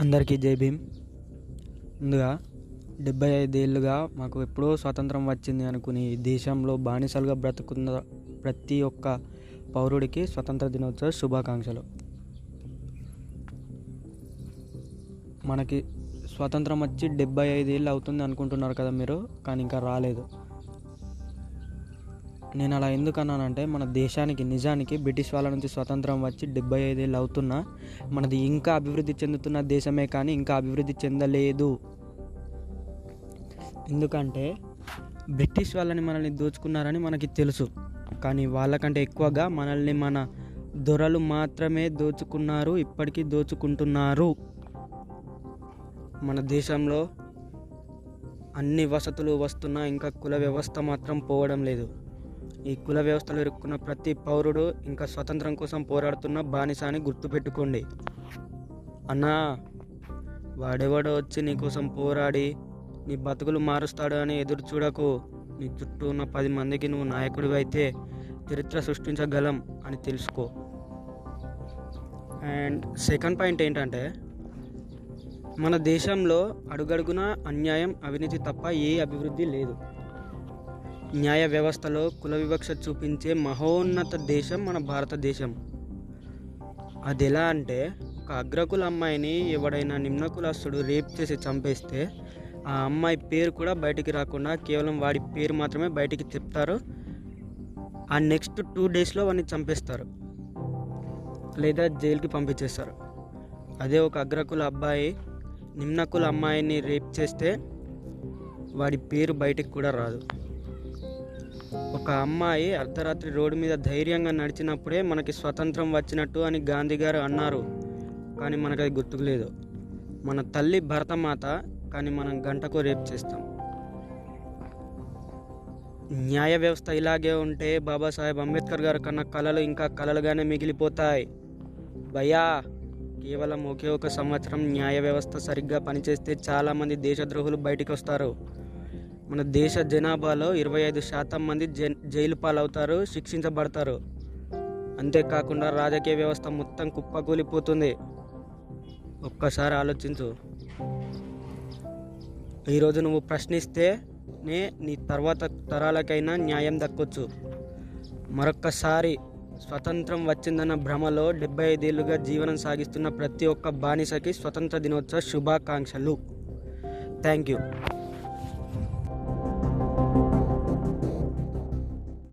అందరికీ జై భీమ్. ముందుగా డెబ్బై ఐదేళ్ళుగా మాకు ఎప్పుడో స్వాతంత్రం వచ్చింది అనుకుని ఈ దేశంలో బానిసలుగా బ్రతుకున్న ప్రతి ఒక్క పౌరుడికి స్వతంత్ర దినోత్సవ శుభాకాంక్షలు. మనకి స్వాతంత్రం వచ్చి డెబ్బై ఐదేళ్ళు అవుతుంది అనుకుంటున్నారు కదా మీరు కానీ ఇంకా రాలేదు. నేను అలా ఎందుకు అన్నానంటే మన దేశానికి నిజానికి బ్రిటిష్ వాళ్ళ నుంచి స్వతంత్రం వచ్చి డెబ్బై ఐదేళ్ళు అవుతున్నా మనది ఇంకా అభివృద్ధి చెందుతున్న దేశమే కానీ ఇంకా అభివృద్ధి చెందలేదు. ఎందుకంటే బ్రిటిష్ వాళ్ళని మనల్ని దోచుకున్నారని మనకి తెలుసు. కానీ వాళ్ళకంటే ఎక్కువగా మనల్ని మన దొరలు మాత్రమే దోచుకున్నారు ఇప్పటికీ దోచుకుంటున్నారు. మన దేశంలో అన్ని వసతులు వస్తున్నా ఇంకా కుల వ్యవస్థ మాత్రం పోవడం లేదు. ఈ కుల వ్యవస్థలో ఇరుక్కున్న ప్రతి పౌరుడు ఇంకా స్వతంత్రం కోసం పోరాడుతున్న బానిస అని గుర్తుపెట్టుకోండి. అన్నా వాడెవడో వచ్చి నీ కోసం పోరాడి నీ బతుకులు మారుస్తాడు అని ఎదురు చూడకు. నీ చుట్టూ ఉన్న పది మందికి నువ్వు నాయకుడివి అయితే చరిత్ర సృష్టించగలం అని తెలుసుకో. అండ్ సెకండ్ పాయింట్ ఏంటంటే మన దేశంలో అడుగడుగున అన్యాయం అవినీతి తప్ప ఏ అభివృద్ధి లేదు. న్యాయ వ్యవస్థలో కుల వివక్ష చూపించే మహోన్నత దేశం మన భారతదేశం. అది ఎలా అంటే ఒక అగ్రకుల అమ్మాయిని ఎవడైనా నిమ్న కులస్తుడు రేప్ చేసి చంపేస్తే ఆ అమ్మాయి పేరు కూడా బయటికి రాకుండా కేవలం వాడి పేరు మాత్రమే బయటికి చెప్తారు ఆ నెక్స్ట్ టూ డేస్లో వాడిని చంపేస్తారు. లేదా జైలుకి పంపించేస్తారు. అదే ఒక అగ్రకుల అబ్బాయి నిమ్నకుల అమ్మాయిని రేప్ చేస్తే వాడి పేరు బయటికి కూడా రాదు. ఒక అమ్మాయి అర్ధరాత్రి రోడ్డు మీద ధైర్యంగా నడిచినప్పుడే మనకి స్వతంత్రం వచ్చినట్టు అని గాంధీ గారు అన్నారు. కానీ మనకు అది గుర్తుకు లేదు మన తల్లి భరతమాత కానీ మనం గంటకు రేపు చేస్తాం. న్యాయ వ్యవస్థ ఇలాగే ఉంటే బాబాసాహెబ్ అంబేద్కర్ గారు కన్నా కళలు ఇంకా కళలుగానే మిగిలిపోతాయి. భయ్యా కేవలం ఒకే ఒక సంవత్సరం న్యాయ వ్యవస్థ సరిగ్గా పనిచేస్తే చాలామంది దేశద్రోహులు బయటికి వస్తారు మన దేశ జనాభాలో ఇరవై ఐదు శాతం మంది జై జైలు పాలవుతారు శిక్షించబడతారు. అంతేకాకుండా రాజకీయ వ్యవస్థ మొత్తం కుప్పకూలిపోతుంది. ఒక్కసారి ఆలోచించు. ఈరోజు నువ్వు ప్రశ్నిస్తేనే నీ తర్వాత తరాలకైనా న్యాయం దక్కొచ్చు. మరొక్కసారి స్వతంత్రం వచ్చిందన్న భ్రమలో డెబ్బై ఐదేళ్ళుగా జీవనం సాగిస్తున్న ప్రతి ఒక్క బానిసకి స్వతంత్ర దినోత్సవ శుభాకాంక్షలు. Thank you.